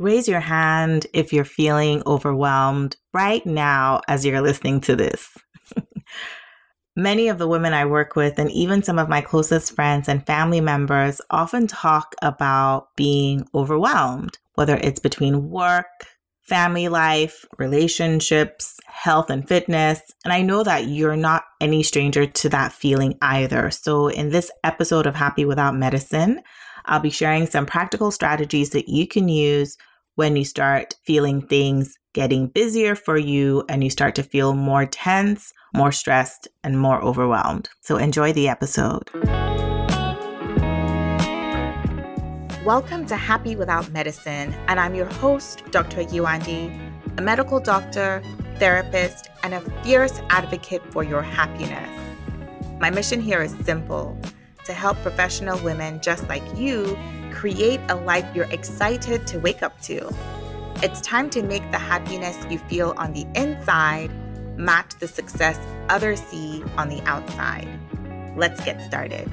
raise your hand if you're feeling overwhelmed right now as you're listening to this. Many of the women I work with, and even some of my closest friends and family members, often talk about being overwhelmed, whether it's between work, family life, relationships, health and fitness. And I know that you're not any stranger to that feeling either. So, in this episode of Happy Without Medicine, I'll be sharing some practical strategies that you can use when you start feeling things getting busier for you and you start to feel more tense, more stressed, and more overwhelmed. So enjoy the episode. Welcome to Happy Without Medicine, and I'm your host, Dr. Yewande, a medical doctor, therapist, and a fierce advocate for your happiness. My mission here is simple to help professional women just like you create a life you're excited to wake up to. It's time to make the happiness you feel on the inside match the success others see on the outside. Let's get started.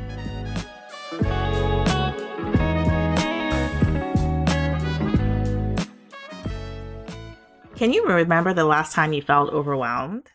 Can you remember the last time you felt overwhelmed?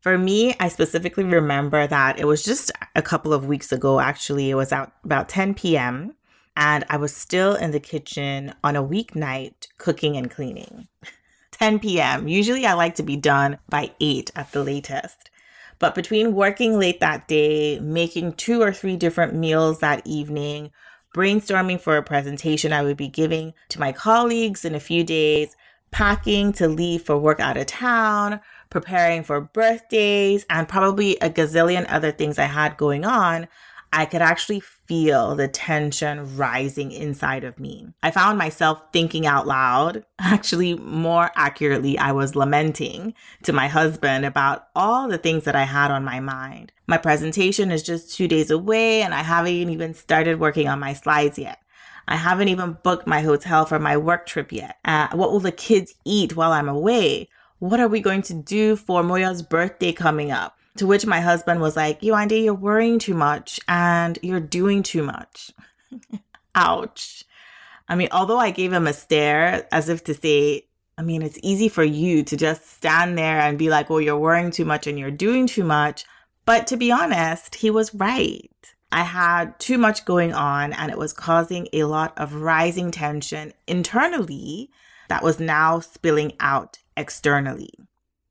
For me, I specifically remember that it was just a couple of weeks ago, actually. It was out about 10 p.m and I was still in the kitchen on a weeknight cooking and cleaning. 10 p.m. Usually I like to be done by 8 at the latest. But between working late that day, making two or three different meals that evening, brainstorming for a presentation I would be giving to my colleagues in a few days, packing to leave for work out of town, preparing for birthdays, and probably a gazillion other things I had going on, I could actually feel the tension rising inside of me. I found myself thinking out loud. Actually, more accurately, I was lamenting to my husband about all the things that I had on my mind. My presentation is just two days away, and I haven't even started working on my slides yet. I haven't even booked my hotel for my work trip yet. Uh, what will the kids eat while I'm away? What are we going to do for Moya's birthday coming up? To which my husband was like, Yewande, you're worrying too much and you're doing too much. Ouch. I mean, although I gave him a stare as if to say, I mean, it's easy for you to just stand there and be like, well, you're worrying too much and you're doing too much. But to be honest, he was right. I had too much going on and it was causing a lot of rising tension internally that was now spilling out externally.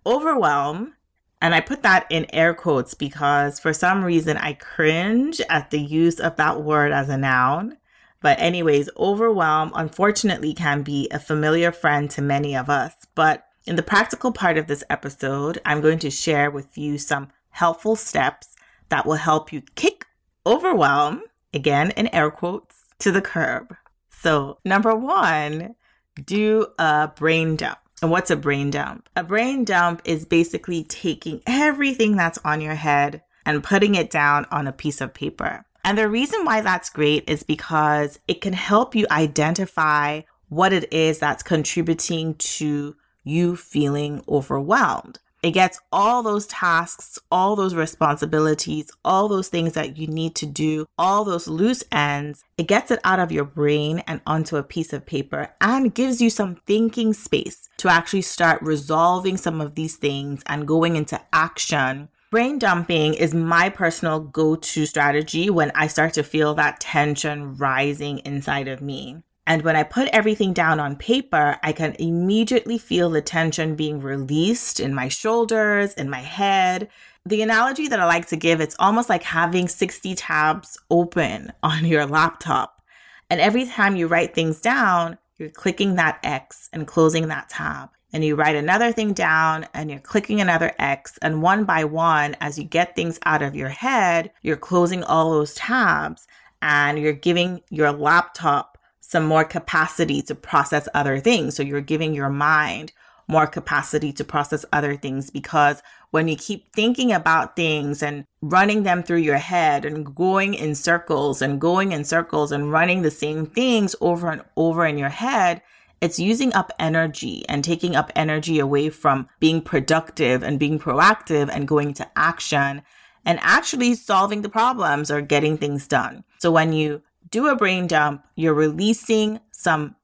Overwhelm and I put that in air quotes because for some reason I cringe at the use of that word as a noun. But, anyways, overwhelm unfortunately can be a familiar friend to many of us. But in the practical part of this episode, I'm going to share with you some helpful steps that will help you kick overwhelm, again in air quotes, to the curb. So, number one, do a brain dump. And what's a brain dump? A brain dump is basically taking everything that's on your head and putting it down on a piece of paper. And the reason why that's great is because it can help you identify what it is that's contributing to you feeling overwhelmed. It gets all those tasks, all those responsibilities, all those things that you need to do, all those loose ends. It gets it out of your brain and onto a piece of paper and gives you some thinking space to actually start resolving some of these things and going into action Brain dumping is my personal go to strategy when I start to feel that tension rising inside of me. And when I put everything down on paper, I can immediately feel the tension being released in my shoulders, in my head. The analogy that I like to give, it's almost like having 60 tabs open on your laptop. And every time you write things down, you're clicking that X and closing that tab. And you write another thing down and you're clicking another X. And one by one, as you get things out of your head, you're closing all those tabs and you're giving your laptop some more capacity to process other things. So you're giving your mind more capacity to process other things because when you keep thinking about things and running them through your head and going in circles and going in circles and running the same things over and over in your head, it's using up energy and taking up energy away from being productive and being proactive and going to action and actually solving the problems or getting things done. So when you do a brain dump, you're releasing some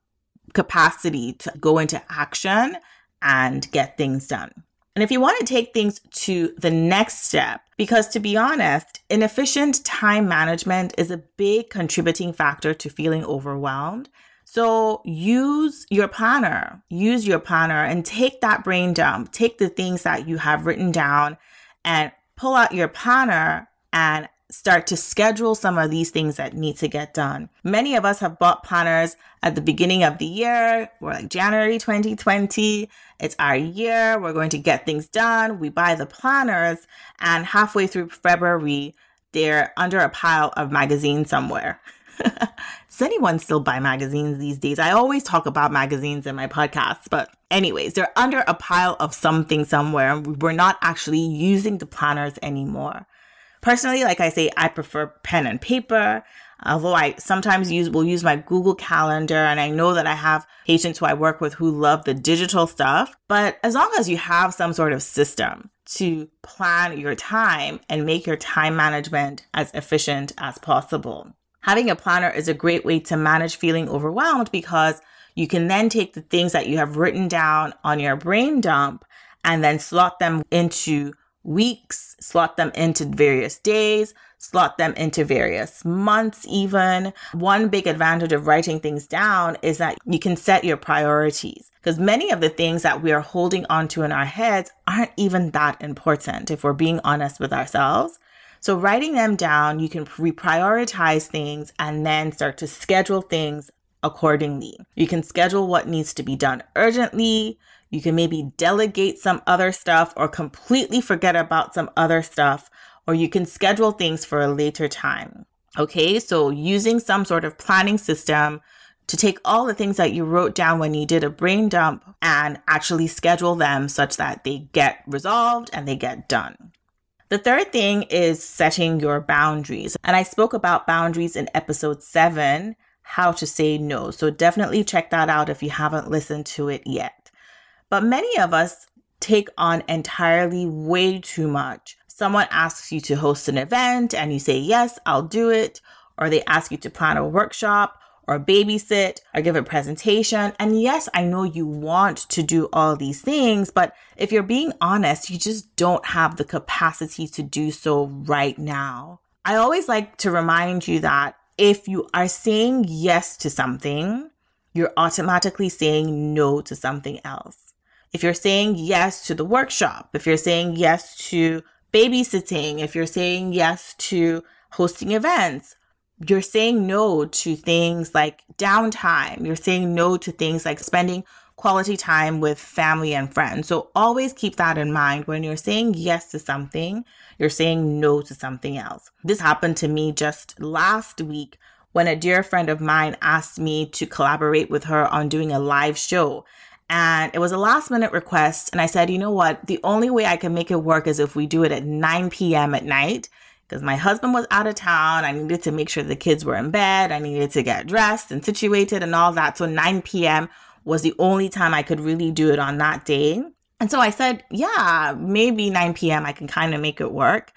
capacity to go into action and get things done. And if you want to take things to the next step, because to be honest, inefficient time management is a big contributing factor to feeling overwhelmed. So use your planner, use your planner and take that brain dump, take the things that you have written down and pull out your planner and start to schedule some of these things that need to get done. Many of us have bought planners at the beginning of the year. We're like January 2020. It's our year. We're going to get things done. We buy the planners and halfway through February, they're under a pile of magazines somewhere. Does anyone still buy magazines these days? I always talk about magazines in my podcasts, but anyways, they're under a pile of something somewhere. We're not actually using the planners anymore. Personally, like I say, I prefer pen and paper. Although I sometimes use will use my Google Calendar and I know that I have patients who I work with who love the digital stuff, but as long as you have some sort of system to plan your time and make your time management as efficient as possible. Having a planner is a great way to manage feeling overwhelmed because you can then take the things that you have written down on your brain dump and then slot them into weeks, slot them into various days, slot them into various months, even. One big advantage of writing things down is that you can set your priorities because many of the things that we are holding onto in our heads aren't even that important if we're being honest with ourselves. So writing them down, you can reprioritize things and then start to schedule things accordingly. You can schedule what needs to be done urgently. You can maybe delegate some other stuff or completely forget about some other stuff, or you can schedule things for a later time. Okay, so using some sort of planning system to take all the things that you wrote down when you did a brain dump and actually schedule them such that they get resolved and they get done. The third thing is setting your boundaries. And I spoke about boundaries in episode seven, how to say no. So definitely check that out if you haven't listened to it yet. But many of us take on entirely way too much. Someone asks you to host an event and you say, Yes, I'll do it. Or they ask you to plan a workshop or babysit or give a presentation. And yes, I know you want to do all these things, but if you're being honest, you just don't have the capacity to do so right now. I always like to remind you that if you are saying yes to something, you're automatically saying no to something else if you're saying yes to the workshop, if you're saying yes to babysitting, if you're saying yes to hosting events, you're saying no to things like downtime. You're saying no to things like spending quality time with family and friends. So always keep that in mind when you're saying yes to something, you're saying no to something else. This happened to me just last week when a dear friend of mine asked me to collaborate with her on doing a live show and it was a last minute request. And I said, you know what? The only way I can make it work is if we do it at 9 p.m. at night because my husband was out of town. I needed to make sure the kids were in bed. I needed to get dressed and situated and all that. So 9 p.m. was the only time I could really do it on that day. And so I said, yeah, maybe 9 p.m. I can kind of make it work.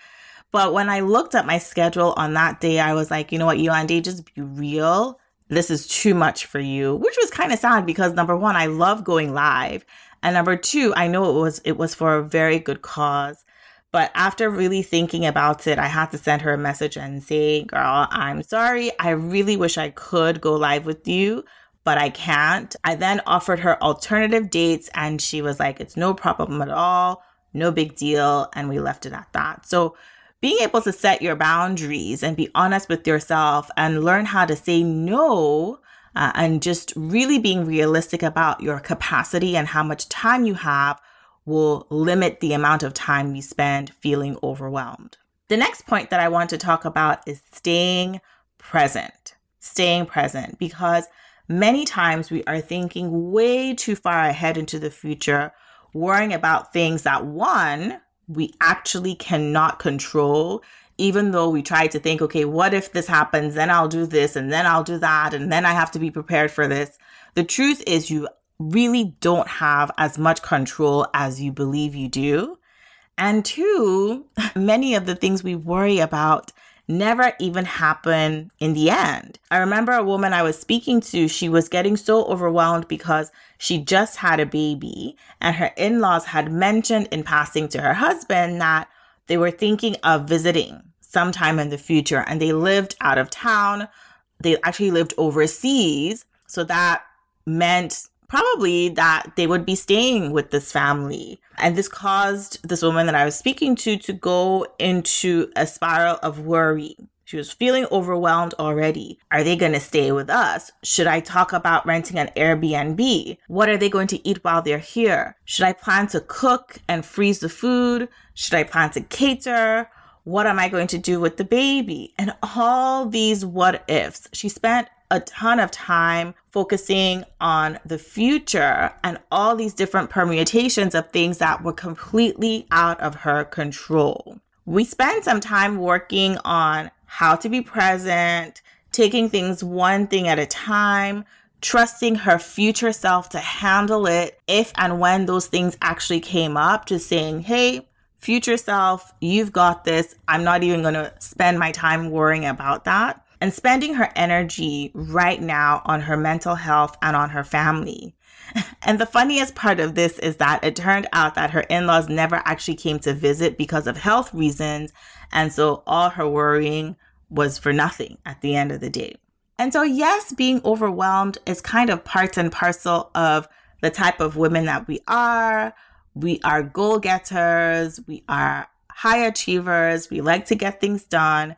But when I looked at my schedule on that day, I was like, you know what, Yewande, just be real this is too much for you, which was kind of sad because number one, I love going live. And number two, I know it was it was for a very good cause. But after really thinking about it, I had to send her a message and say, girl, I'm sorry. I really wish I could go live with you, but I can't. I then offered her alternative dates and she was like, it's no problem at all. No big deal. And we left it at that. So being able to set your boundaries and be honest with yourself and learn how to say no uh, and just really being realistic about your capacity and how much time you have will limit the amount of time you spend feeling overwhelmed. The next point that I want to talk about is staying present. Staying present because many times we are thinking way too far ahead into the future, worrying about things that one, we actually cannot control even though we try to think okay what if this happens? Then i'll do this and then i'll do that and then i have to be prepared for this. The truth is you really don't have as much control as you believe you do. And two many of the things we worry about never even happen in the end. I remember a woman I was speaking to, she was getting so overwhelmed because she just had a baby and her in laws had mentioned in passing to her husband that they were thinking of visiting sometime in the future and they lived out of town. They actually lived overseas. So that meant probably that they would be staying with this family. And this caused this woman that I was speaking to to go into a spiral of worry. She was feeling overwhelmed already. Are they going to stay with us? Should I talk about renting an Airbnb? What are they going to eat while they're here? Should I plan to cook and freeze the food? Should I plan to cater? What am I going to do with the baby? And all these what ifs. She spent a ton of time focusing on the future and all these different permutations of things that were completely out of her control. We spent some time working on how to be present, taking things one thing at a time, trusting her future self to handle it if and when those things actually came up, just saying, hey, future self, you've got this. I'm not even going to spend my time worrying about that and spending her energy right now on her mental health and on her family. And the funniest part of this is that it turned out that her in laws never actually came to visit because of health reasons. And so all her worrying was for nothing at the end of the day. And so, yes, being overwhelmed is kind of part and parcel of the type of women that we are. We are goal getters, we are high achievers, we like to get things done.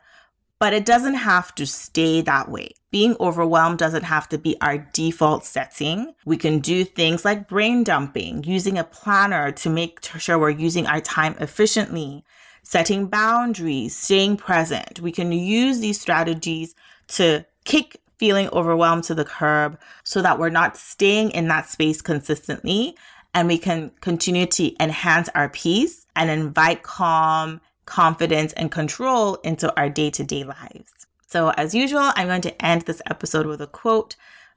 But it doesn't have to stay that way. Being overwhelmed doesn't have to be our default setting. We can do things like brain dumping, using a planner to make sure we're using our time efficiently, setting boundaries, staying present. We can use these strategies to kick feeling overwhelmed to the curb so that we're not staying in that space consistently and we can continue to enhance our peace and invite calm confidence, and control into our day to day lives. So, as usual, I'm going to end this episode with a quote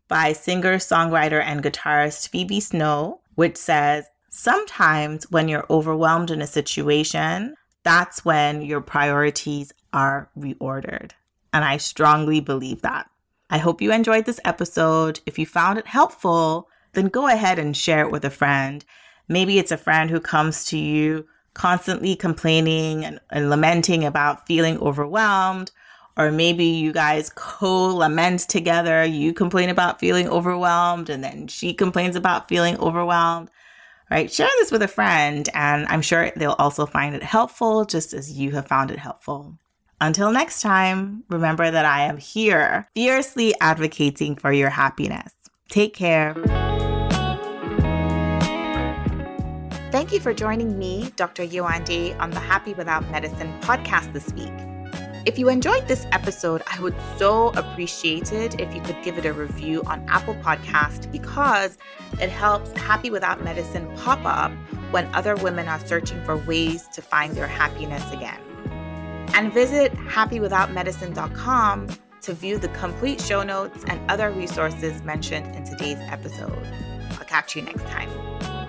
by singer, songwriter, and guitarist Phoebe Snow, which says, Sometimes when you're overwhelmed in a situation, that's when your priorities are reordered. And I strongly believe that. I hope you enjoyed this episode. If you found it helpful, then go ahead and share it with a friend. Maybe it's a friend who comes to you constantly complaining and, and lamenting about feeling overwhelmed. Or maybe you guys co-lament together. You complain about feeling overwhelmed and then she complains about feeling overwhelmed. Right? Share this with a friend and i'm sure they'll also find it helpful just as you have found it helpful. Until next time remember that i am here fiercely advocating for your happiness. Take care Thank you for joining me, Dr. Yewande, on the Happy Without Medicine podcast this week. If you enjoyed this episode, I would so appreciate it if you could give it a review on Apple Podcast because it helps Happy Without Medicine pop up when other women are searching for ways to find their happiness again. And visit happywithoutmedicine.com to view the complete show notes and other resources mentioned in today's episode. I'll catch you next time.